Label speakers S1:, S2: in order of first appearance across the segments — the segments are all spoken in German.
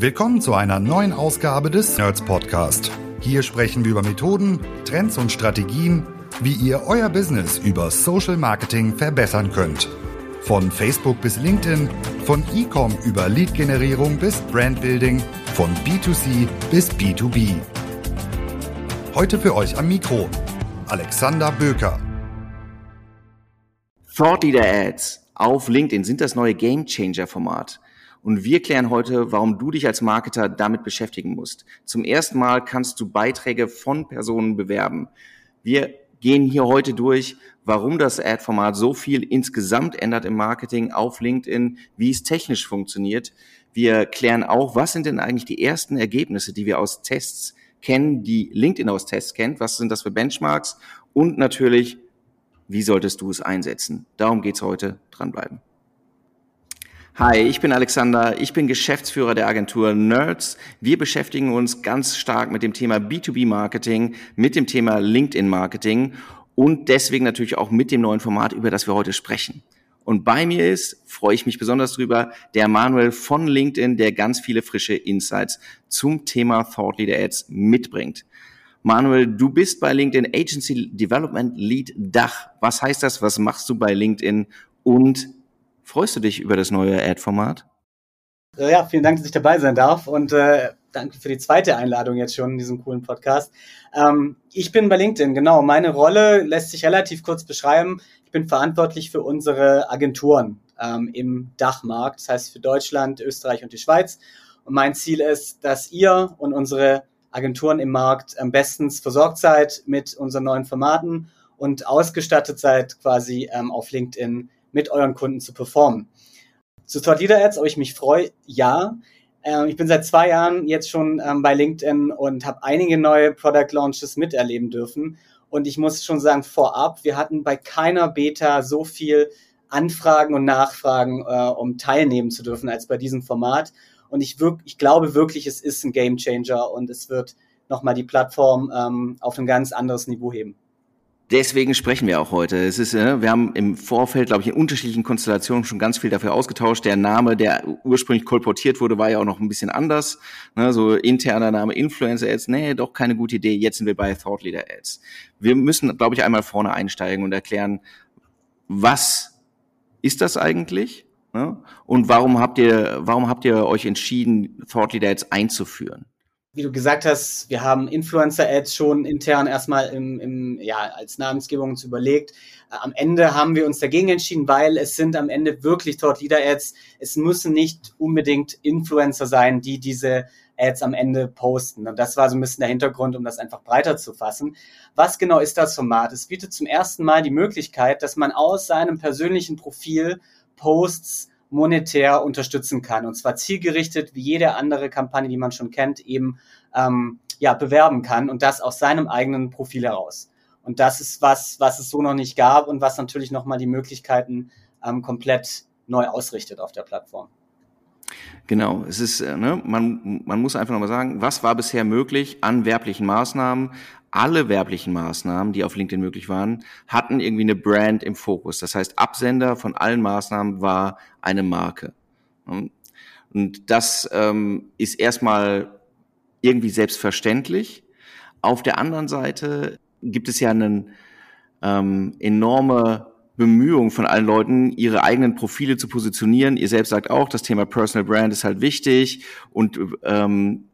S1: Willkommen zu einer neuen Ausgabe des Nerds Podcast. Hier sprechen wir über Methoden, Trends und Strategien, wie ihr euer Business über Social Marketing verbessern könnt. Von Facebook bis LinkedIn, von E-Com über Lead-Generierung bis Brandbuilding, von B2C bis B2B. Heute für euch am Mikro Alexander Böker.
S2: Thought Leader Ads auf LinkedIn sind das neue Game Changer Format. Und wir klären heute, warum du dich als Marketer damit beschäftigen musst. Zum ersten Mal kannst du Beiträge von Personen bewerben. Wir gehen hier heute durch, warum das Ad-Format so viel insgesamt ändert im Marketing auf LinkedIn, wie es technisch funktioniert. Wir klären auch, was sind denn eigentlich die ersten Ergebnisse, die wir aus Tests kennen, die LinkedIn aus Tests kennt. Was sind das für Benchmarks? Und natürlich, wie solltest du es einsetzen? Darum geht's heute. Dranbleiben. Hi, ich bin Alexander, ich bin Geschäftsführer der Agentur Nerds. Wir beschäftigen uns ganz stark mit dem Thema B2B-Marketing, mit dem Thema LinkedIn-Marketing und deswegen natürlich auch mit dem neuen Format, über das wir heute sprechen. Und bei mir ist, freue ich mich besonders drüber, der Manuel von LinkedIn, der ganz viele frische Insights zum Thema Thought Leader Ads mitbringt. Manuel, du bist bei LinkedIn Agency Development Lead Dach. Was heißt das? Was machst du bei LinkedIn? Und Freust du dich über das neue Ad-Format?
S3: Äh, ja, vielen Dank, dass ich dabei sein darf und äh, danke für die zweite Einladung jetzt schon in diesem coolen Podcast. Ähm, ich bin bei LinkedIn, genau. Meine Rolle lässt sich relativ kurz beschreiben. Ich bin verantwortlich für unsere Agenturen ähm, im Dachmarkt, das heißt für Deutschland, Österreich und die Schweiz. Und mein Ziel ist, dass ihr und unsere Agenturen im Markt am besten versorgt seid mit unseren neuen Formaten und ausgestattet seid quasi ähm, auf LinkedIn mit euren Kunden zu performen. Zu Thought Leader Ads, ob ich mich freue, ja. Ähm, ich bin seit zwei Jahren jetzt schon ähm, bei LinkedIn und habe einige neue Product Launches miterleben dürfen. Und ich muss schon sagen, vorab, wir hatten bei keiner Beta so viel Anfragen und Nachfragen, äh, um teilnehmen zu dürfen, als bei diesem Format. Und ich, wirk ich glaube wirklich, es ist ein Game Changer und es wird nochmal die Plattform ähm, auf ein ganz anderes Niveau heben.
S2: Deswegen sprechen wir auch heute. Es ist, äh, wir haben im Vorfeld, glaube ich, in unterschiedlichen Konstellationen schon ganz viel dafür ausgetauscht. Der Name, der ursprünglich kolportiert wurde, war ja auch noch ein bisschen anders. Ne, so interner Name Influencer Ads, nee, doch keine gute Idee. Jetzt sind wir bei Thought Leader Ads. Wir müssen, glaube ich, einmal vorne einsteigen und erklären, was ist das eigentlich? Ne? Und warum habt ihr, warum habt ihr euch entschieden, Thought Leader Ads einzuführen?
S3: Wie du gesagt hast, wir haben Influencer-Ads schon intern erstmal im, im, ja, als Namensgebung uns überlegt. Äh, am Ende haben wir uns dagegen entschieden, weil es sind am Ende wirklich Thought Leader Ads. Es müssen nicht unbedingt Influencer sein, die diese Ads am Ende posten. Und das war so ein bisschen der Hintergrund, um das einfach breiter zu fassen. Was genau ist das Format? Es bietet zum ersten Mal die Möglichkeit, dass man aus seinem persönlichen Profil Posts monetär unterstützen kann. Und zwar zielgerichtet, wie jede andere Kampagne, die man schon kennt, eben ähm, ja, bewerben kann und das aus seinem eigenen Profil heraus. Und das ist was, was es so noch nicht gab und was natürlich nochmal die Möglichkeiten ähm, komplett neu ausrichtet auf der Plattform.
S2: Genau, es ist, äh, ne, man, man muss einfach nochmal sagen, was war bisher möglich an werblichen Maßnahmen? Alle werblichen Maßnahmen, die auf LinkedIn möglich waren, hatten irgendwie eine Brand im Fokus. Das heißt, Absender von allen Maßnahmen war eine Marke. Und das ähm, ist erstmal irgendwie selbstverständlich. Auf der anderen Seite gibt es ja einen ähm, enorme Bemühung von allen Leuten, ihre eigenen Profile zu positionieren. Ihr selbst sagt auch, das Thema Personal Brand ist halt wichtig und ähm,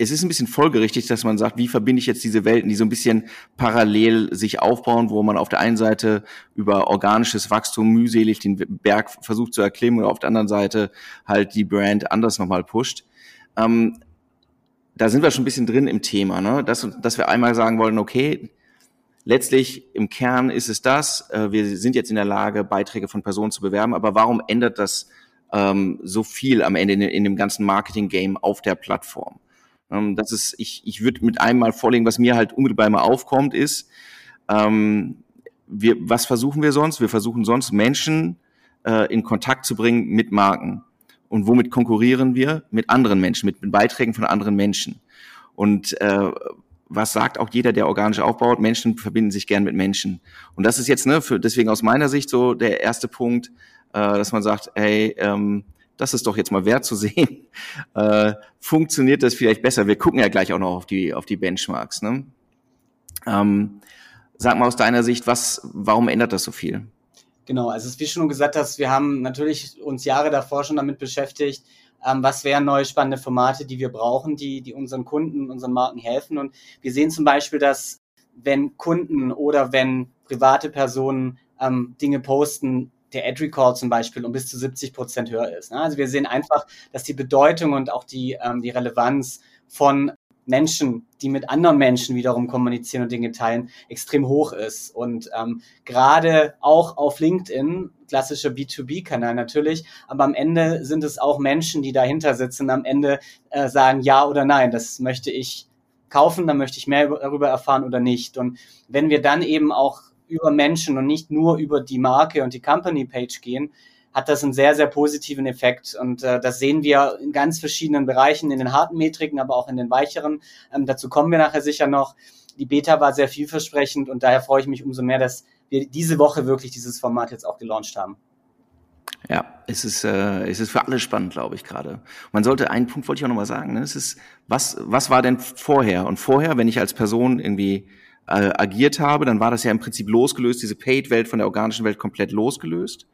S2: es ist ein bisschen folgerichtig, dass man sagt, wie verbinde ich jetzt diese Welten, die so ein bisschen parallel sich aufbauen, wo man auf der einen Seite über organisches Wachstum mühselig den Berg versucht zu erklimmen und auf der anderen Seite halt die Brand anders nochmal pusht. Ähm, da sind wir schon ein bisschen drin im Thema, ne? dass, dass wir einmal sagen wollen, okay, letztlich im Kern ist es das, äh, wir sind jetzt in der Lage, Beiträge von Personen zu bewerben, aber warum ändert das ähm, so viel am Ende in, in dem ganzen Marketing-Game auf der Plattform? Ähm, das ist, ich, ich würde mit einem mal vorlegen, was mir halt unmittelbar mal aufkommt, ist, ähm, wir, was versuchen wir sonst? Wir versuchen sonst Menschen äh, in Kontakt zu bringen mit Marken. Und womit konkurrieren wir? Mit anderen Menschen, mit, mit Beiträgen von anderen Menschen. Und äh, was sagt auch jeder, der organisch aufbaut, Menschen verbinden sich gern mit Menschen. Und das ist jetzt, ne, für, deswegen aus meiner Sicht so der erste Punkt, äh, dass man sagt, hey, ähm, das ist doch jetzt mal wert zu sehen, äh, funktioniert das vielleicht besser. Wir gucken ja gleich auch noch auf die, auf die Benchmarks. Ne? Ähm, sag mal aus deiner Sicht, was, warum ändert das so viel?
S3: Genau, also wie schon gesagt hast, wir haben natürlich uns Jahre davor schon damit beschäftigt, ähm, was wären neue spannende Formate, die wir brauchen, die, die unseren Kunden, unseren Marken helfen. Und wir sehen zum Beispiel, dass wenn Kunden oder wenn private Personen ähm, Dinge posten, der Ad Recall zum Beispiel um bis zu 70 Prozent höher ist. Ne? Also wir sehen einfach, dass die Bedeutung und auch die, ähm, die Relevanz von Menschen, die mit anderen Menschen wiederum kommunizieren und Dinge teilen, extrem hoch ist. Und ähm, gerade auch auf LinkedIn, klassischer B2B-Kanal natürlich, aber am Ende sind es auch Menschen, die dahinter sitzen, am Ende äh, sagen ja oder nein, das möchte ich kaufen, dann möchte ich mehr darüber erfahren oder nicht. Und wenn wir dann eben auch über Menschen und nicht nur über die Marke und die Company-Page gehen, hat das einen sehr, sehr positiven Effekt. Und äh, das sehen wir in ganz verschiedenen Bereichen, in den harten Metriken, aber auch in den weicheren. Ähm, dazu kommen wir nachher sicher noch. Die Beta war sehr vielversprechend und daher freue ich mich umso mehr, dass wir diese Woche wirklich dieses Format jetzt auch gelauncht haben.
S2: Ja, es ist, äh, es ist für alle spannend, glaube ich, gerade. Man sollte, einen Punkt wollte ich auch nochmal sagen, ne? es ist, was, was war denn vorher? Und vorher, wenn ich als Person irgendwie äh, agiert habe, dann war das ja im Prinzip losgelöst, diese Paid-Welt von der organischen Welt komplett losgelöst.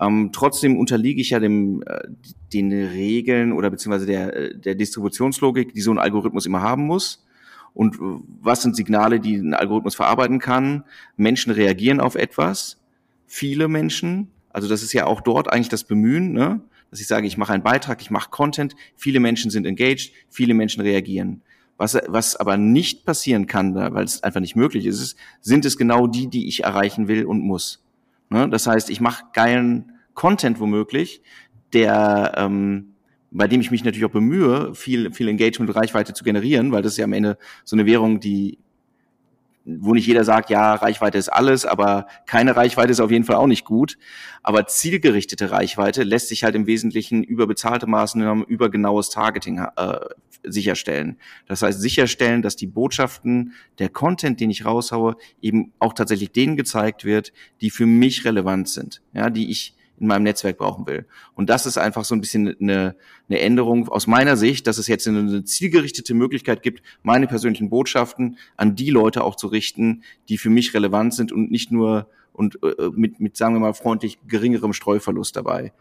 S2: Ähm, trotzdem unterliege ich ja dem, äh, den Regeln oder beziehungsweise der, äh, der Distributionslogik, die so ein Algorithmus immer haben muss. Und äh, was sind Signale, die ein Algorithmus verarbeiten kann? Menschen reagieren auf etwas. Viele Menschen. Also das ist ja auch dort eigentlich das Bemühen, ne? dass ich sage, ich mache einen Beitrag, ich mache Content. Viele Menschen sind engaged, viele Menschen reagieren. Was, was aber nicht passieren kann, weil es einfach nicht möglich ist, sind es genau die, die ich erreichen will und muss. Ne? Das heißt, ich mache geilen Content womöglich, der ähm, bei dem ich mich natürlich auch bemühe, viel, viel Engagement und Reichweite zu generieren, weil das ist ja am Ende so eine Währung, die wo nicht jeder sagt, ja, Reichweite ist alles, aber keine Reichweite ist auf jeden Fall auch nicht gut. Aber zielgerichtete Reichweite lässt sich halt im Wesentlichen über bezahlte Maßnahmen, über genaues Targeting äh, sicherstellen. Das heißt, sicherstellen, dass die Botschaften, der Content, den ich raushaue, eben auch tatsächlich denen gezeigt wird, die für mich relevant sind, ja, die ich in meinem Netzwerk brauchen will. Und das ist einfach so ein bisschen eine, eine Änderung aus meiner Sicht, dass es jetzt eine zielgerichtete Möglichkeit gibt, meine persönlichen Botschaften an die Leute auch zu richten, die für mich relevant sind und nicht nur und äh, mit, mit, sagen wir mal, freundlich geringerem Streuverlust dabei.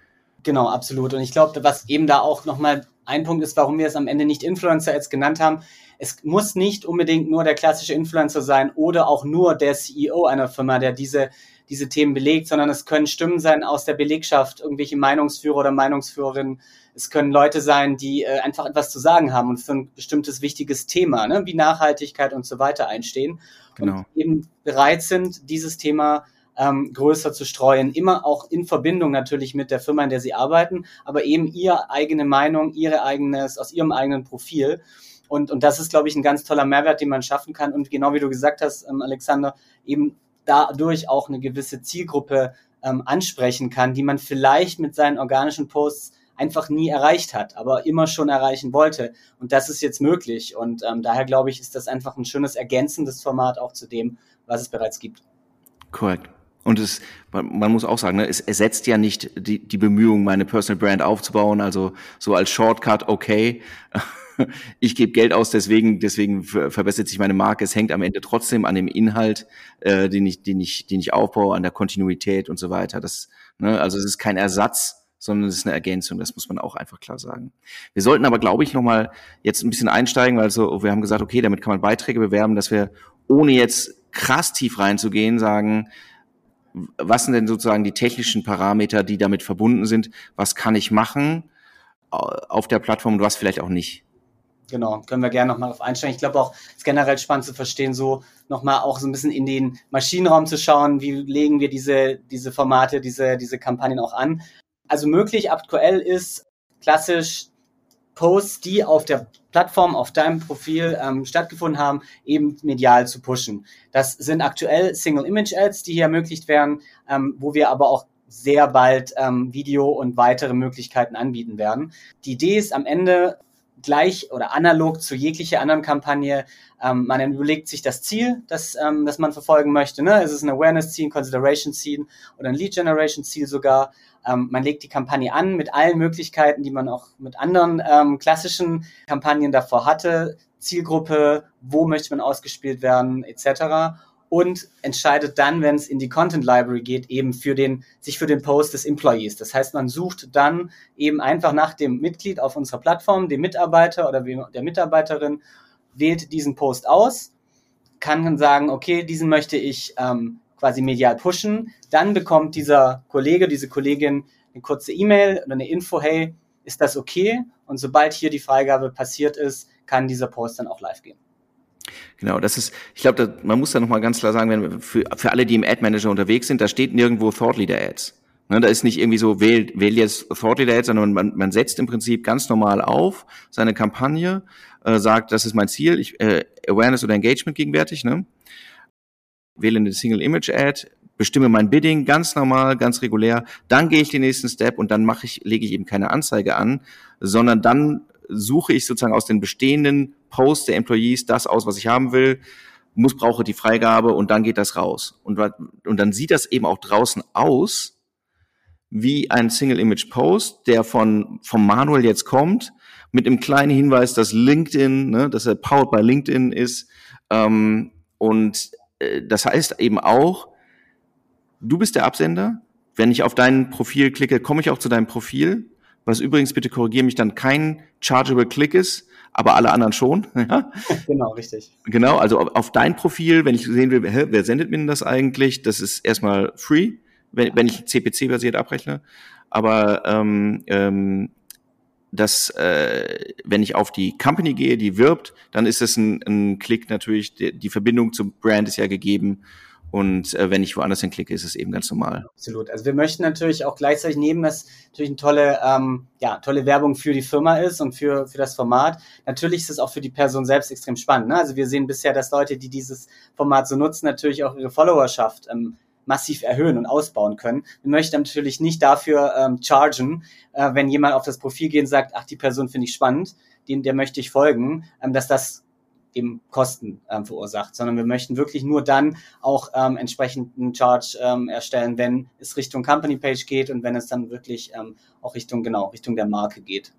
S3: Genau, absolut. Und ich glaube, was eben da auch nochmal ein Punkt ist, warum wir es am Ende nicht Influencer Ads genannt haben. Es muss nicht unbedingt nur der klassische Influencer sein oder auch nur der CEO einer Firma, der diese diese Themen belegt, sondern es können Stimmen sein aus der Belegschaft, irgendwelche Meinungsführer oder Meinungsführerinnen. Es können Leute sein, die äh, einfach etwas zu sagen haben und für ein bestimmtes wichtiges Thema, ne, wie Nachhaltigkeit und so weiter einstehen. Genau. Und eben bereit sind, dieses Thema ähm, größer zu streuen. Immer auch in Verbindung natürlich mit der Firma, in der sie arbeiten, aber eben ihre eigene Meinung, ihre eigenes, aus ihrem eigenen Profil. Und, und das ist, glaube ich, ein ganz toller Mehrwert, den man schaffen kann. Und genau wie du gesagt hast, ähm, Alexander, eben dadurch auch eine gewisse Zielgruppe ähm, ansprechen kann, die man vielleicht mit seinen organischen Posts einfach nie erreicht hat, aber immer schon erreichen wollte. Und das ist jetzt möglich. Und ähm, daher glaube ich, ist das einfach ein schönes ergänzendes Format auch zu dem, was es bereits gibt.
S2: Korrekt. Und es, man muss auch sagen, ne, es ersetzt ja nicht die, die Bemühungen, meine Personal Brand aufzubauen. Also so als Shortcut, okay, ich gebe Geld aus, deswegen, deswegen verbessert sich meine Marke. Es hängt am Ende trotzdem an dem Inhalt, äh, den ich, den ich, den ich aufbaue, an der Kontinuität und so weiter. Das, ne, also es ist kein Ersatz, sondern es ist eine Ergänzung. Das muss man auch einfach klar sagen. Wir sollten aber, glaube ich, noch mal jetzt ein bisschen einsteigen, weil so, wir haben gesagt, okay, damit kann man Beiträge bewerben, dass wir ohne jetzt krass tief reinzugehen sagen, was sind denn sozusagen die technischen Parameter, die damit verbunden sind? Was kann ich machen auf der Plattform und was vielleicht auch nicht?
S3: Genau, können wir gerne nochmal auf einsteigen. Ich glaube auch, es ist generell spannend zu verstehen, so nochmal auch so ein bisschen in den Maschinenraum zu schauen, wie legen wir diese, diese Formate, diese, diese Kampagnen auch an. Also möglich aktuell ist klassisch Posts, die auf der Plattform, auf deinem Profil ähm, stattgefunden haben, eben medial zu pushen. Das sind aktuell Single-Image-Ads, die hier ermöglicht werden, ähm, wo wir aber auch sehr bald ähm, Video und weitere Möglichkeiten anbieten werden. Die Idee ist am Ende gleich oder analog zu jeglicher anderen Kampagne. Ähm, man überlegt sich das Ziel, das, ähm, das man verfolgen möchte. Ne? Ist es ein Awareness-Ziel, ein Consideration-Ziel oder ein Lead-Generation-Ziel sogar? Ähm, man legt die Kampagne an mit allen Möglichkeiten, die man auch mit anderen ähm, klassischen Kampagnen davor hatte. Zielgruppe, wo möchte man ausgespielt werden, etc und entscheidet dann, wenn es in die Content Library geht, eben für den, sich für den Post des Employees. Das heißt, man sucht dann eben einfach nach dem Mitglied auf unserer Plattform, dem Mitarbeiter oder der Mitarbeiterin, wählt diesen Post aus, kann dann sagen, okay, diesen möchte ich ähm, quasi medial pushen. Dann bekommt dieser Kollege, diese Kollegin eine kurze E-Mail oder eine Info, hey, ist das okay? Und sobald hier die Freigabe passiert ist, kann dieser Post dann auch live gehen.
S2: Genau, das ist, ich glaube, man muss da nochmal ganz klar sagen, wenn für, für alle, die im Ad Manager unterwegs sind, da steht nirgendwo Thought Leader Ads. Ne, da ist nicht irgendwie so, wähl, wähl jetzt Thought Leader Ads, sondern man, man setzt im Prinzip ganz normal auf seine Kampagne, äh, sagt, das ist mein Ziel, ich, äh, Awareness oder Engagement gegenwärtig, ne? Wähle eine Single Image Ad, bestimme mein Bidding ganz normal, ganz regulär, dann gehe ich den nächsten Step und dann mache ich, lege ich eben keine Anzeige an, sondern dann suche ich sozusagen aus den bestehenden Posts der Employees das aus, was ich haben will, muss, brauche die Freigabe und dann geht das raus. Und, und dann sieht das eben auch draußen aus, wie ein Single Image Post, der von, vom Manuel jetzt kommt, mit einem kleinen Hinweis, dass LinkedIn, ne, dass er powered by LinkedIn ist. Ähm, und das heißt eben auch, du bist der Absender. Wenn ich auf dein Profil klicke, komme ich auch zu deinem Profil was übrigens, bitte korrigiere mich, dann kein chargeable Click ist, aber alle anderen schon.
S3: Ja? Genau, richtig.
S2: Genau, also auf dein Profil, wenn ich sehen will, wer sendet mir denn das eigentlich, das ist erstmal free, wenn, wenn ich CPC-basiert abrechne. Aber ähm, ähm, dass äh, wenn ich auf die Company gehe, die wirbt, dann ist es ein, ein Klick natürlich, die, die Verbindung zum Brand ist ja gegeben und äh, wenn ich woanders hinklicke, ist es eben ganz normal.
S3: Absolut. Also wir möchten natürlich auch gleichzeitig nehmen, dass natürlich eine tolle, ähm, ja, tolle Werbung für die Firma ist und für, für das Format. Natürlich ist es auch für die Person selbst extrem spannend. Ne? Also wir sehen bisher, dass Leute, die dieses Format so nutzen, natürlich auch ihre Followerschaft ähm, massiv erhöhen und ausbauen können. Wir möchten natürlich nicht dafür ähm, chargen, äh, wenn jemand auf das Profil geht und sagt, ach, die Person finde ich spannend, den, der möchte ich folgen, ähm, dass das eben Kosten ähm, verursacht, sondern wir möchten wirklich nur dann auch ähm, entsprechend einen Charge ähm, erstellen, wenn es Richtung Company Page geht und wenn es dann wirklich ähm, auch Richtung, genau, Richtung der Marke geht.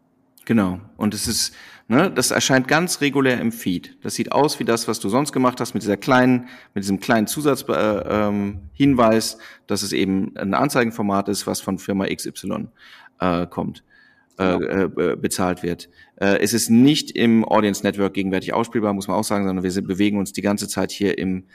S2: Genau. Und es ist, ne, das erscheint ganz regulär im Feed. Das sieht aus wie das, was du sonst gemacht hast mit dieser kleinen, mit diesem kleinen Zusatzhinweis, äh, ähm, dass es eben ein Anzeigenformat ist, was von Firma XY äh, kommt. Äh, genau. äh, bezahlt wird. Äh, es ist nicht im Audience Network gegenwärtig ausspielbar, muss man auch sagen, sondern wir sind, bewegen uns die ganze Zeit hier im,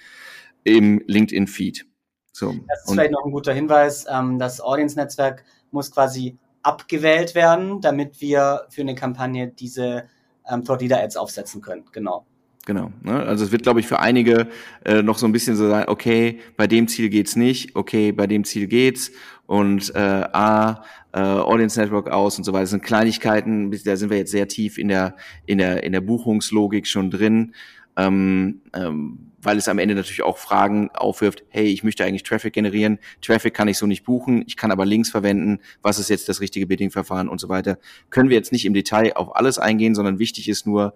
S2: im LinkedIn-Feed.
S3: So. Das ist vielleicht noch ein guter Hinweis. Ähm, das Audience-Netzwerk muss quasi abgewählt werden, damit wir für eine Kampagne diese ähm, Thought Leader Ads aufsetzen können. Genau.
S2: Genau. Ne? Also es wird, glaube ich, für einige äh, noch so ein bisschen so sein, okay, bei dem Ziel geht's nicht, okay, bei dem Ziel geht's und äh, A, äh, Audience Network aus und so weiter. Das sind Kleinigkeiten, da sind wir jetzt sehr tief in der, in der, in der Buchungslogik schon drin, ähm, ähm, weil es am Ende natürlich auch Fragen aufwirft, hey, ich möchte eigentlich Traffic generieren, Traffic kann ich so nicht buchen, ich kann aber Links verwenden, was ist jetzt das richtige Bidding-Verfahren und so weiter. Können wir jetzt nicht im Detail auf alles eingehen, sondern wichtig ist nur,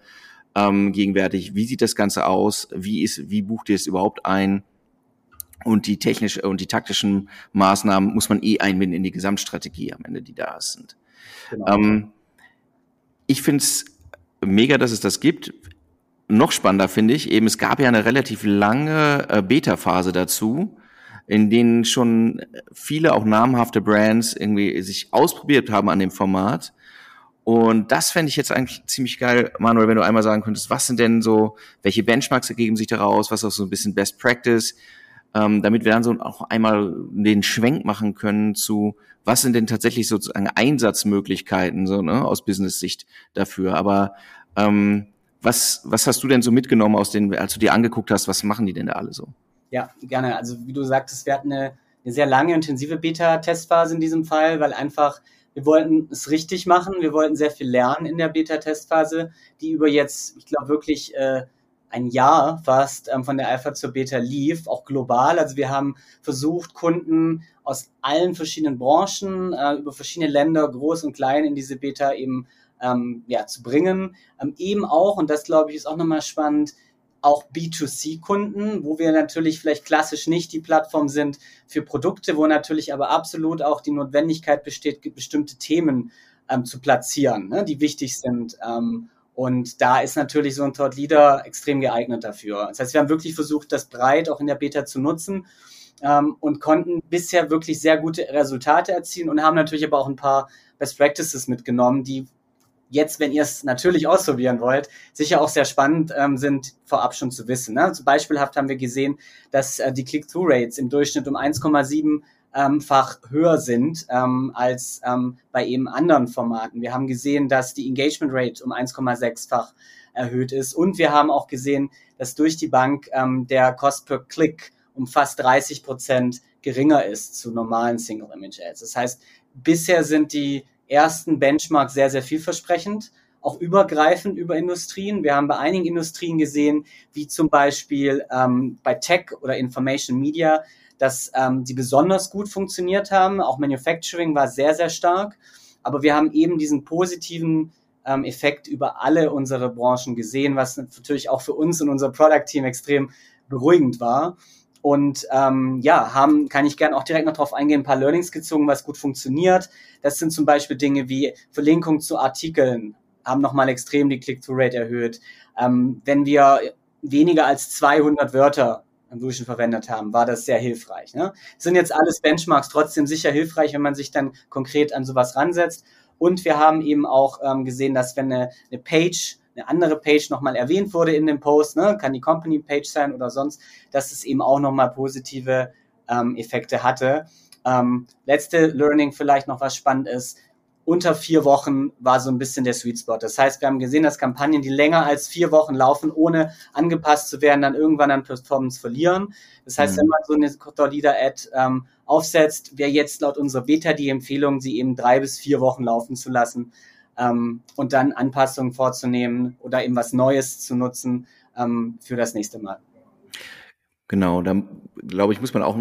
S2: ähm, gegenwärtig. Wie sieht das Ganze aus? Wie ist, wie bucht ihr es überhaupt ein? Und die technische und die taktischen Maßnahmen muss man eh einbinden in die Gesamtstrategie am Ende, die da sind. Genau. Ähm, ich finde es mega, dass es das gibt. Noch spannender finde ich eben, es gab ja eine relativ lange äh, Beta-Phase dazu, in denen schon viele auch namhafte Brands irgendwie sich ausprobiert haben an dem Format und das fände ich jetzt eigentlich ziemlich geil, Manuel, wenn du einmal sagen könntest, was sind denn so, welche Benchmarks ergeben sich daraus, was ist auch so ein bisschen Best Practice, ähm, damit wir dann so auch einmal den Schwenk machen können zu, was sind denn tatsächlich sozusagen Einsatzmöglichkeiten so ne, aus Business-Sicht dafür. Aber ähm, was, was hast du denn so mitgenommen aus den, als du dir angeguckt hast, was machen die denn da alle so?
S3: Ja, gerne. Also wie du sagtest, wir hatten eine, eine sehr lange, intensive Beta-Testphase in diesem Fall, weil einfach wir wollten es richtig machen. Wir wollten sehr viel lernen in der Beta-Testphase, die über jetzt, ich glaube, wirklich äh, ein Jahr fast ähm, von der Alpha zur Beta lief, auch global. Also wir haben versucht, Kunden aus allen verschiedenen Branchen, äh, über verschiedene Länder, groß und klein, in diese Beta eben ähm, ja, zu bringen. Ähm, eben auch, und das glaube ich ist auch nochmal spannend, auch B2C-Kunden, wo wir natürlich vielleicht klassisch nicht die Plattform sind für Produkte, wo natürlich aber absolut auch die Notwendigkeit besteht, bestimmte Themen ähm, zu platzieren, ne, die wichtig sind. Ähm, und da ist natürlich so ein Thought Leader extrem geeignet dafür. Das heißt, wir haben wirklich versucht, das breit auch in der Beta zu nutzen ähm, und konnten bisher wirklich sehr gute Resultate erzielen und haben natürlich aber auch ein paar Best Practices mitgenommen, die jetzt, wenn ihr es natürlich ausprobieren wollt, sicher auch sehr spannend ähm, sind, vorab schon zu wissen. Ne? Also beispielhaft haben wir gesehen, dass äh, die Click-Through-Rates im Durchschnitt um 1,7 ähm, fach höher sind ähm, als ähm, bei eben anderen Formaten. Wir haben gesehen, dass die Engagement Rate um 1,6-fach erhöht ist und wir haben auch gesehen, dass durch die Bank ähm, der Cost per Click um fast 30 Prozent geringer ist zu normalen Single Image Ads. Das heißt, bisher sind die ersten Benchmark sehr, sehr vielversprechend, auch übergreifend über Industrien. Wir haben bei einigen Industrien gesehen, wie zum Beispiel ähm, bei Tech oder Information Media, dass ähm, die besonders gut funktioniert haben. Auch Manufacturing war sehr, sehr stark. Aber wir haben eben diesen positiven ähm, Effekt über alle unsere Branchen gesehen, was natürlich auch für uns und unser Product Team extrem beruhigend war. Und ähm, ja, haben, kann ich gerne auch direkt noch drauf eingehen, ein paar Learnings gezogen, was gut funktioniert. Das sind zum Beispiel Dinge wie Verlinkung zu Artikeln, haben nochmal extrem die Click-Through-Rate erhöht. Ähm, wenn wir weniger als 200 Wörter im Durchschnitt verwendet haben, war das sehr hilfreich. Ne? Sind jetzt alles Benchmarks, trotzdem sicher hilfreich, wenn man sich dann konkret an sowas ransetzt. Und wir haben eben auch ähm, gesehen, dass wenn eine, eine Page eine andere Page nochmal erwähnt wurde in dem Post, ne, kann die Company Page sein oder sonst, dass es eben auch nochmal positive ähm, Effekte hatte. Ähm, letzte Learning vielleicht noch was spannend ist. Unter vier Wochen war so ein bisschen der Sweet Spot. Das heißt, wir haben gesehen, dass Kampagnen, die länger als vier Wochen laufen, ohne angepasst zu werden, dann irgendwann an Performance verlieren. Das heißt, mhm. wenn man so eine Leader-Ad ähm, aufsetzt, wäre jetzt laut unserer Beta die Empfehlung, sie eben drei bis vier Wochen laufen zu lassen, ähm, und dann Anpassungen vorzunehmen oder eben was Neues zu nutzen ähm, für das nächste Mal.
S2: Genau, da glaube ich, muss man auch,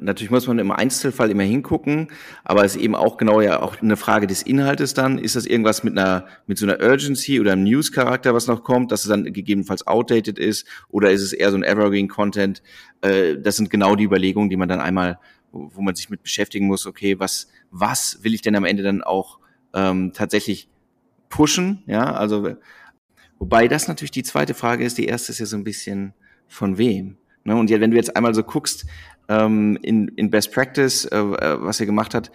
S2: natürlich muss man im Einzelfall immer hingucken, aber es ist eben auch genau ja auch eine Frage des Inhaltes dann. Ist das irgendwas mit einer, mit so einer Urgency oder einem News-Charakter, was noch kommt, dass es dann gegebenenfalls outdated ist, oder ist es eher so ein Evergreen-Content? Äh, das sind genau die Überlegungen, die man dann einmal, wo man sich mit beschäftigen muss, okay, was, was will ich denn am Ende dann auch ähm, tatsächlich pushen, ja, also wobei das natürlich die zweite Frage ist, die erste ist ja so ein bisschen von wem. Ne? Und wenn du jetzt einmal so guckst, ähm, in, in Best Practice, äh, äh was er gemacht hat,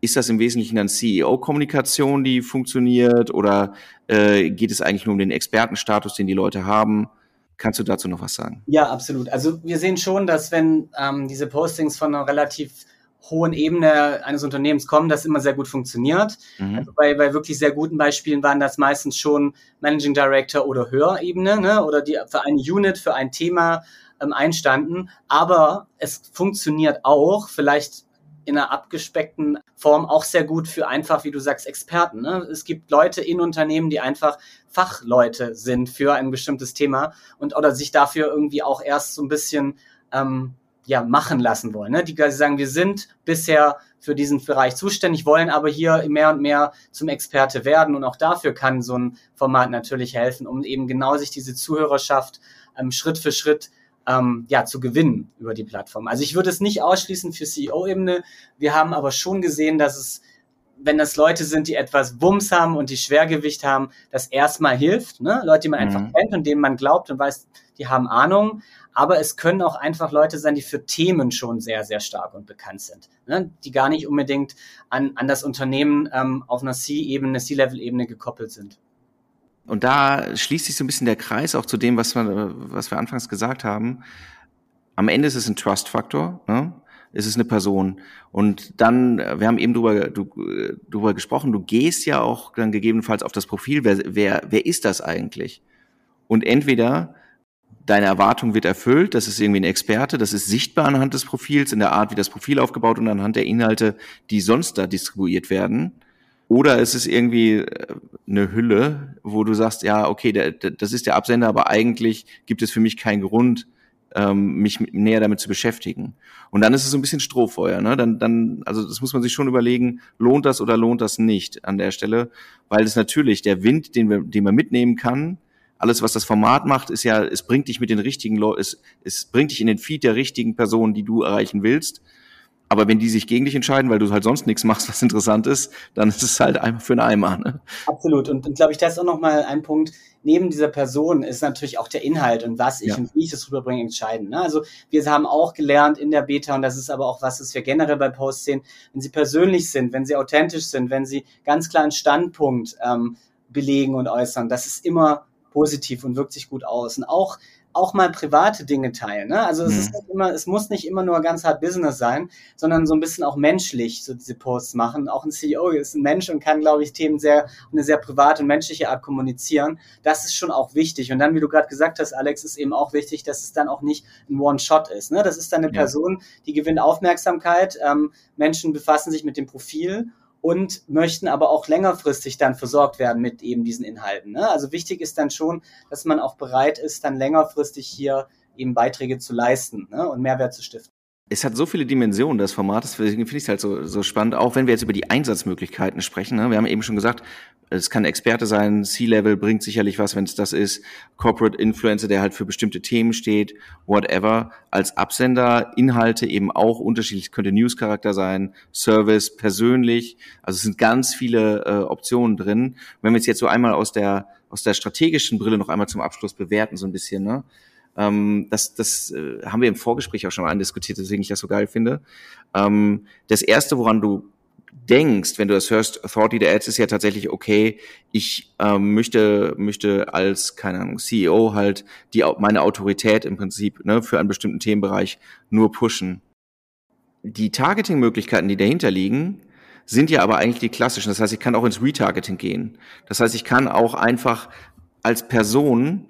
S2: ist das im Wesentlichen dann CEO-Kommunikation, die funktioniert, oder äh, geht es eigentlich nur um den Expertenstatus, den die Leute haben? Kannst du dazu noch was sagen?
S3: Ja, absolut. Also wir sehen schon, dass wenn ähm, diese Postings von einer relativ hohen Ebene eines Unternehmens kommen, das immer sehr gut funktioniert. Mhm. Also bei, bei wirklich sehr guten Beispielen waren das meistens schon Managing Director oder Höherebene ne? oder die für eine Unit, für ein Thema ähm, einstanden. Aber es funktioniert auch, vielleicht in einer abgespeckten Form auch sehr gut für einfach, wie du sagst, Experten. Ne? Es gibt Leute in Unternehmen, die einfach Fachleute sind für ein bestimmtes Thema und oder sich dafür irgendwie auch erst so ein bisschen ähm, ja, machen lassen wollen. Ne? Die sagen, wir sind bisher für diesen Bereich zuständig, wollen aber hier mehr und mehr zum Experte werden. Und auch dafür kann so ein Format natürlich helfen, um eben genau sich diese Zuhörerschaft ähm, Schritt für Schritt ähm, ja, zu gewinnen über die Plattform. Also ich würde es nicht ausschließen für CEO-Ebene. Wir haben aber schon gesehen, dass es wenn das Leute sind, die etwas Wumms haben und die Schwergewicht haben, das erstmal hilft. Ne? Leute, die man mhm. einfach kennt und denen man glaubt und weiß, die haben Ahnung aber es können auch einfach Leute sein, die für Themen schon sehr, sehr stark und bekannt sind, ne? die gar nicht unbedingt an, an das Unternehmen ähm, auf einer C-Ebene, C-Level-Ebene gekoppelt sind.
S2: Und da schließt sich so ein bisschen der Kreis auch zu dem, was wir, was wir anfangs gesagt haben. Am Ende ist es ein Trust-Faktor. Ne? Es ist eine Person. Und dann, wir haben eben drüber, du, drüber gesprochen, du gehst ja auch dann gegebenenfalls auf das Profil. Wer, wer, wer ist das eigentlich? Und entweder deine Erwartung wird erfüllt, das ist irgendwie ein Experte, das ist sichtbar anhand des Profils, in der Art, wie das Profil aufgebaut und anhand der Inhalte, die sonst da distribuiert werden. Oder ist es irgendwie äh, eine Hülle, wo du sagst, ja, okay, der, der, das ist der Absender, aber eigentlich gibt es für mich keinen Grund, ähm, mich näher damit zu beschäftigen. Und dann ist es so ein bisschen Strohfeuer. Ne? Dann, dann, also das muss man sich schon überlegen, lohnt das oder lohnt das nicht an der Stelle, weil es natürlich der Wind, den, wir, den man mitnehmen kann, alles, was das Format macht, ist ja, es bringt dich mit den richtigen Leuten, es, es bringt dich in den Feed der richtigen Personen, die du erreichen willst. Aber wenn die sich gegen dich entscheiden, weil du halt sonst nichts machst, was interessant ist, dann ist es halt einfach für einen Eimer. Ne?
S3: Absolut. Und, und glaube ich, das ist auch nochmal ein Punkt. Neben dieser Person ist natürlich auch der Inhalt und was ich ja. und wie ich das rüberbringe entscheidend. Ne? Also wir haben auch gelernt in der Beta, und das ist aber auch was, was wir generell bei Posts sehen, wenn sie persönlich sind, wenn sie authentisch sind, wenn sie ganz klar einen Standpunkt ähm, belegen und äußern, das ist immer positiv und wirkt sich gut aus. Und auch auch mal private Dinge teilen. Ne? Also es mhm. ist nicht immer, es muss nicht immer nur ganz hart Business sein, sondern so ein bisschen auch menschlich so diese Posts machen. Auch ein CEO ist ein Mensch und kann, glaube ich, Themen sehr eine sehr private und menschliche Art kommunizieren. Das ist schon auch wichtig. Und dann, wie du gerade gesagt hast, Alex, ist eben auch wichtig, dass es dann auch nicht ein One-Shot ist. Ne? Das ist dann eine ja. Person, die gewinnt Aufmerksamkeit. Ähm, Menschen befassen sich mit dem Profil und möchten aber auch längerfristig dann versorgt werden mit eben diesen Inhalten. Ne? Also wichtig ist dann schon, dass man auch bereit ist, dann längerfristig hier eben Beiträge zu leisten ne? und Mehrwert zu stiften
S2: es hat so viele Dimensionen, das Format, deswegen finde ich es halt so, so spannend, auch wenn wir jetzt über die Einsatzmöglichkeiten sprechen. Ne? Wir haben eben schon gesagt, es kann Experte sein, C-Level bringt sicherlich was, wenn es das ist, Corporate Influencer, der halt für bestimmte Themen steht, whatever. Als Absender Inhalte eben auch unterschiedlich, könnte News-Charakter sein, Service, persönlich. Also es sind ganz viele äh, Optionen drin. Wenn wir es jetzt so einmal aus der aus der strategischen Brille noch einmal zum Abschluss bewerten, so ein bisschen, ne? Ähm, das das äh, haben wir im Vorgespräch auch schon mal andiskutiert, deswegen ich das so geil finde. Ähm, das erste, woran du denkst, wenn du das hörst, Thought Leader Ads ist ja tatsächlich okay, ich ähm, möchte, möchte als, keine Ahnung, CEO halt die, meine Autorität im Prinzip ne, für einen bestimmten Themenbereich nur pushen. Die Targeting-Möglichkeiten, die dahinter liegen, sind ja aber eigentlich die klassischen. Das heißt, ich kann auch ins Retargeting gehen. Das heißt, ich kann auch einfach als Person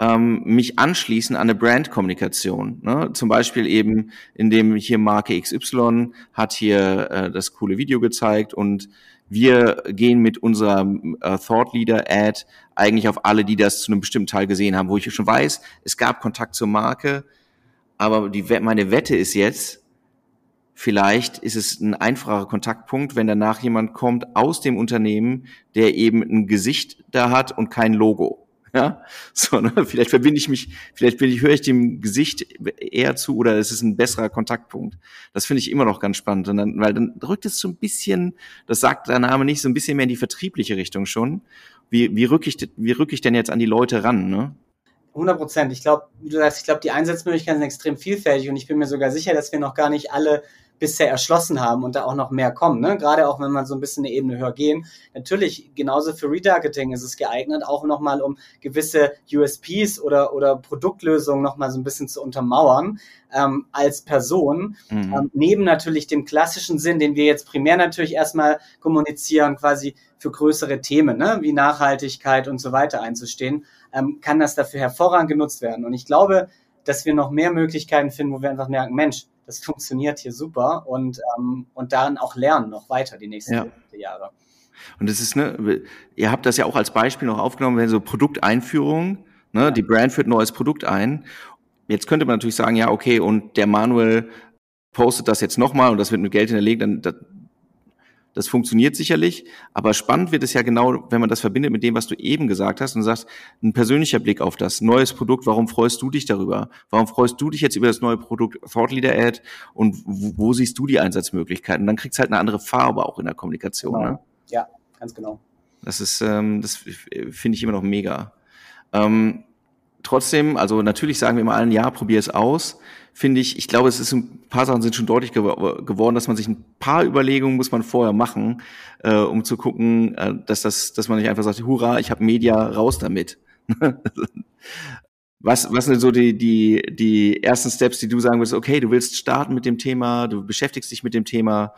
S2: ähm, mich anschließen an eine Brandkommunikation. Ne? Zum Beispiel eben, indem hier Marke XY hat hier äh, das coole Video gezeigt und wir gehen mit unserer äh, Thought Leader Ad eigentlich auf alle, die das zu einem bestimmten Teil gesehen haben, wo ich schon weiß, es gab Kontakt zur Marke, aber die, meine Wette ist jetzt, vielleicht ist es ein einfacher Kontaktpunkt, wenn danach jemand kommt aus dem Unternehmen, der eben ein Gesicht da hat und kein Logo. Ja, so, ne? vielleicht verbinde ich mich, vielleicht bin ich, höre ich dem Gesicht eher zu oder es ist ein besserer Kontaktpunkt. Das finde ich immer noch ganz spannend. Und dann, weil dann rückt es so ein bisschen, das sagt der Name nicht, so ein bisschen mehr in die vertriebliche Richtung schon. Wie, wie rücke ich, wie rücke ich denn jetzt an die Leute ran, ne?
S3: 100 Prozent. Ich glaube, wie du sagst, ich glaube, die Einsatzmöglichkeiten sind extrem vielfältig und ich bin mir sogar sicher, dass wir noch gar nicht alle bisher erschlossen haben und da auch noch mehr kommen. Ne? Gerade auch wenn man so ein bisschen eine Ebene höher gehen. Natürlich, genauso für Retargeting ist es geeignet, auch nochmal um gewisse USPs oder, oder Produktlösungen nochmal so ein bisschen zu untermauern ähm, als Person. Mhm. Ähm, neben natürlich dem klassischen Sinn, den wir jetzt primär natürlich erstmal kommunizieren, quasi für größere Themen, ne? wie Nachhaltigkeit und so weiter einzustehen, ähm, kann das dafür hervorragend genutzt werden. Und ich glaube, dass wir noch mehr Möglichkeiten finden, wo wir einfach merken, Mensch, das funktioniert hier super und, ähm, und daran auch lernen noch weiter die nächsten ja. Jahre.
S2: Und das ist, ne, ihr habt das ja auch als Beispiel noch aufgenommen, wenn so Produkteinführung, ne, ja. die Brand führt ein neues Produkt ein. Jetzt könnte man natürlich sagen, ja, okay, und der Manuel postet das jetzt nochmal und das wird mit Geld hinterlegt, dann, das funktioniert sicherlich, aber spannend wird es ja genau, wenn man das verbindet mit dem, was du eben gesagt hast und sagst, ein persönlicher Blick auf das neues Produkt, warum freust du dich darüber? Warum freust du dich jetzt über das neue Produkt Thought Leader Ad und wo, wo siehst du die Einsatzmöglichkeiten? dann kriegst du halt eine andere Farbe auch in der Kommunikation.
S3: Genau.
S2: Ne?
S3: Ja, ganz genau.
S2: Das ist, ähm, das finde ich immer noch mega. Ähm, trotzdem, also natürlich sagen wir immer allen, ja, probier es aus. Finde ich, ich glaube, es ist ein paar Sachen sind schon deutlich ge geworden, dass man sich ein paar Überlegungen muss man vorher machen, äh, um zu gucken, äh, dass das, dass man nicht einfach sagt, hurra, ich habe Media, raus damit. was, was sind so die, die, die ersten Steps, die du sagen würdest, okay, du willst starten mit dem Thema, du beschäftigst dich mit dem Thema,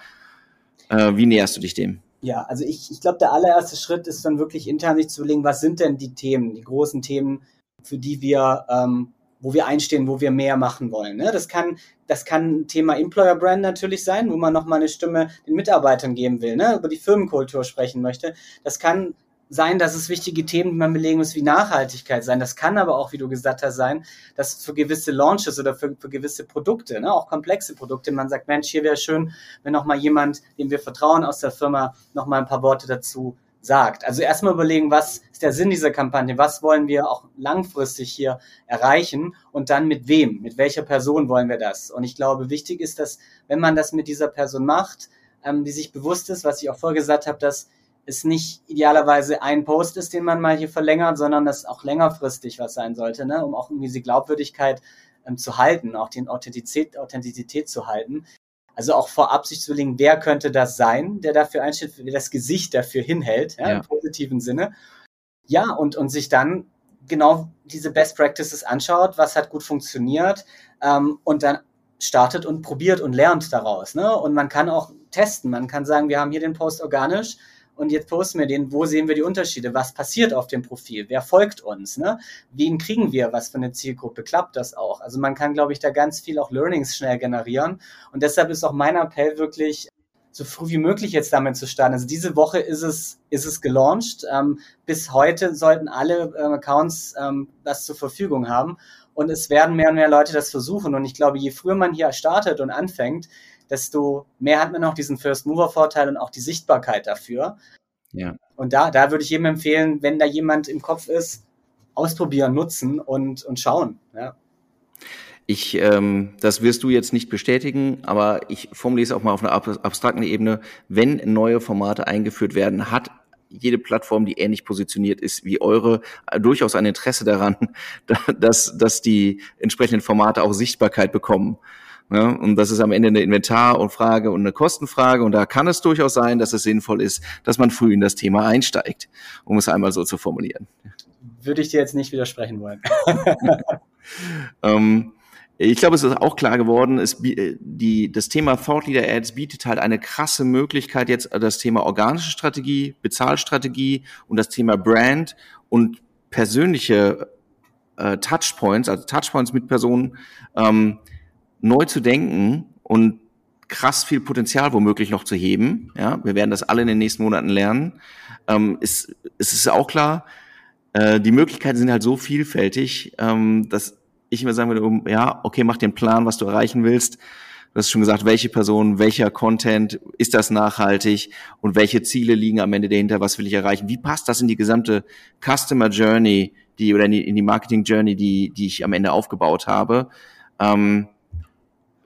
S2: äh, wie näherst du dich dem?
S3: Ja, also ich, ich glaube, der allererste Schritt ist dann wirklich intern sich zu überlegen, was sind denn die Themen, die großen Themen, für die wir, ähm, wo wir einstehen, wo wir mehr machen wollen. Ne? Das kann, das kann Thema Employer Brand natürlich sein, wo man nochmal eine Stimme den Mitarbeitern geben will, ne? über die Firmenkultur sprechen möchte. Das kann sein, dass es wichtige Themen, die man belegen muss, wie Nachhaltigkeit sein. Das kann aber auch, wie du gesagt hast, sein, dass für gewisse Launches oder für, für gewisse Produkte, ne, auch komplexe Produkte, man sagt, Mensch, hier wäre schön, wenn noch mal jemand, dem wir vertrauen aus der Firma, noch mal ein paar Worte dazu sagt. Also erstmal überlegen, was ist der Sinn dieser Kampagne? Was wollen wir auch langfristig hier erreichen? Und dann mit wem? Mit welcher Person wollen wir das? Und ich glaube, wichtig ist, dass, wenn man das mit dieser Person macht, ähm, die sich bewusst ist, was ich auch vorher gesagt habe, dass es nicht idealerweise ein Post ist, den man mal hier verlängert, sondern dass auch längerfristig was sein sollte, ne? um auch irgendwie diese Glaubwürdigkeit ähm, zu halten, auch die Authentizität, Authentizität zu halten. Also auch vorab sich zu überlegen, wer könnte das sein, der dafür einsteht, wer das Gesicht dafür hinhält, ja, ja. im positiven Sinne. Ja, und, und sich dann genau diese Best Practices anschaut, was hat gut funktioniert ähm, und dann startet und probiert und lernt daraus. Ne? Und man kann auch testen. Man kann sagen, wir haben hier den Post organisch und jetzt posten wir den, wo sehen wir die Unterschiede, was passiert auf dem Profil, wer folgt uns, ne? wen kriegen wir, was für eine Zielgruppe, klappt das auch. Also man kann, glaube ich, da ganz viel auch Learnings schnell generieren und deshalb ist auch mein Appell wirklich, so früh wie möglich jetzt damit zu starten. Also diese Woche ist es, ist es gelauncht. Ähm, bis heute sollten alle ähm, Accounts ähm, das zur Verfügung haben. Und es werden mehr und mehr Leute das versuchen. Und ich glaube, je früher man hier startet und anfängt, desto mehr hat man auch diesen First Mover Vorteil und auch die Sichtbarkeit dafür. Ja. Und da, da würde ich jedem empfehlen, wenn da jemand im Kopf ist, ausprobieren, nutzen und, und schauen. Ja.
S2: Ich, ähm, das wirst du jetzt nicht bestätigen, aber ich formuliere es auch mal auf einer abstrakten Ebene. Wenn neue Formate eingeführt werden, hat jede Plattform, die ähnlich positioniert ist wie eure, durchaus ein Interesse daran, dass, dass die entsprechenden Formate auch Sichtbarkeit bekommen. Ja, und das ist am Ende eine Inventar- und Frage und eine Kostenfrage. Und da kann es durchaus sein, dass es sinnvoll ist, dass man früh in das Thema einsteigt, um es einmal so zu formulieren.
S3: Würde ich dir jetzt nicht widersprechen wollen.
S2: ähm, ich glaube, es ist auch klar geworden, es, die, das Thema Thought Leader Ads bietet halt eine krasse Möglichkeit, jetzt das Thema organische Strategie, Bezahlstrategie und das Thema Brand und persönliche äh, Touchpoints, also Touchpoints mit Personen, ähm, neu zu denken und krass viel Potenzial womöglich noch zu heben. Ja, wir werden das alle in den nächsten Monaten lernen. Ähm, ist, es ist auch klar, äh, die Möglichkeiten sind halt so vielfältig, ähm, dass ich immer sagen würde, ja, okay, mach den Plan, was du erreichen willst. Du hast schon gesagt, welche Person, welcher Content, ist das nachhaltig und welche Ziele liegen am Ende dahinter, was will ich erreichen? Wie passt das in die gesamte Customer Journey, die oder in die, in die Marketing Journey, die, die ich am Ende aufgebaut habe? Ähm,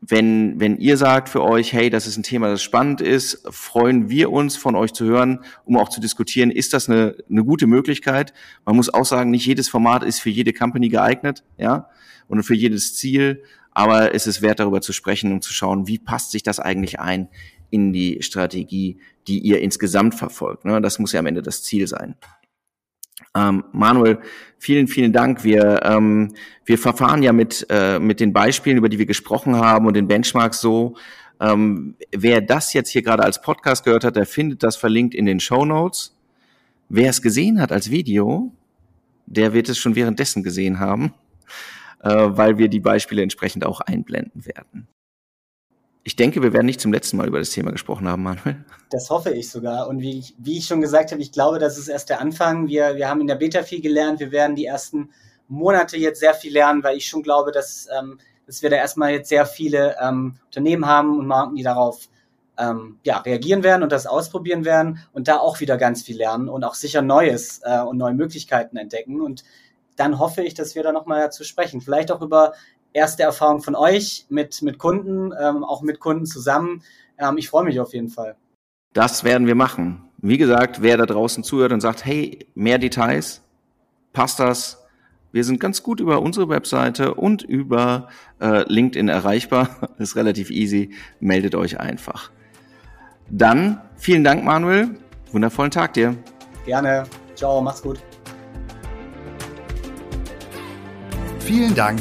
S2: wenn, wenn ihr sagt für euch, hey, das ist ein Thema, das spannend ist, freuen wir uns von euch zu hören, um auch zu diskutieren, ist das eine, eine gute Möglichkeit? Man muss auch sagen, nicht jedes Format ist für jede Company geeignet, ja, und für jedes Ziel, aber es ist wert, darüber zu sprechen und zu schauen, wie passt sich das eigentlich ein in die Strategie, die ihr insgesamt verfolgt. Ne? Das muss ja am Ende das Ziel sein. Ähm, Manuel, vielen, vielen Dank. Wir, ähm, wir verfahren ja mit, äh, mit den Beispielen, über die wir gesprochen haben und den Benchmarks so. Ähm, wer das jetzt hier gerade als Podcast gehört hat, der findet das verlinkt in den Show Notes. Wer es gesehen hat als Video, der wird es schon währenddessen gesehen haben, äh, weil wir die Beispiele entsprechend auch einblenden werden. Ich denke, wir werden nicht zum letzten Mal über das Thema gesprochen haben, Manuel.
S3: Das hoffe ich sogar. Und wie ich, wie ich schon gesagt habe, ich glaube, das ist erst der Anfang. Wir, wir haben in der Beta viel gelernt. Wir werden die ersten Monate jetzt sehr viel lernen, weil ich schon glaube, dass, ähm, dass wir da erstmal jetzt sehr viele ähm, Unternehmen haben und Marken, die darauf ähm, ja, reagieren werden und das ausprobieren werden und da auch wieder ganz viel lernen und auch sicher Neues äh, und neue Möglichkeiten entdecken. Und dann hoffe ich, dass wir da nochmal dazu sprechen. Vielleicht auch über erste Erfahrung von euch mit, mit Kunden, ähm, auch mit Kunden zusammen. Ähm, ich freue mich auf jeden Fall.
S2: Das werden wir machen. Wie gesagt, wer da draußen zuhört und sagt, hey, mehr Details, passt das? Wir sind ganz gut über unsere Webseite und über äh, LinkedIn erreichbar. ist relativ easy. Meldet euch einfach. Dann vielen Dank, Manuel. Wundervollen Tag dir.
S3: Gerne. Ciao, mach's gut.
S1: Vielen Dank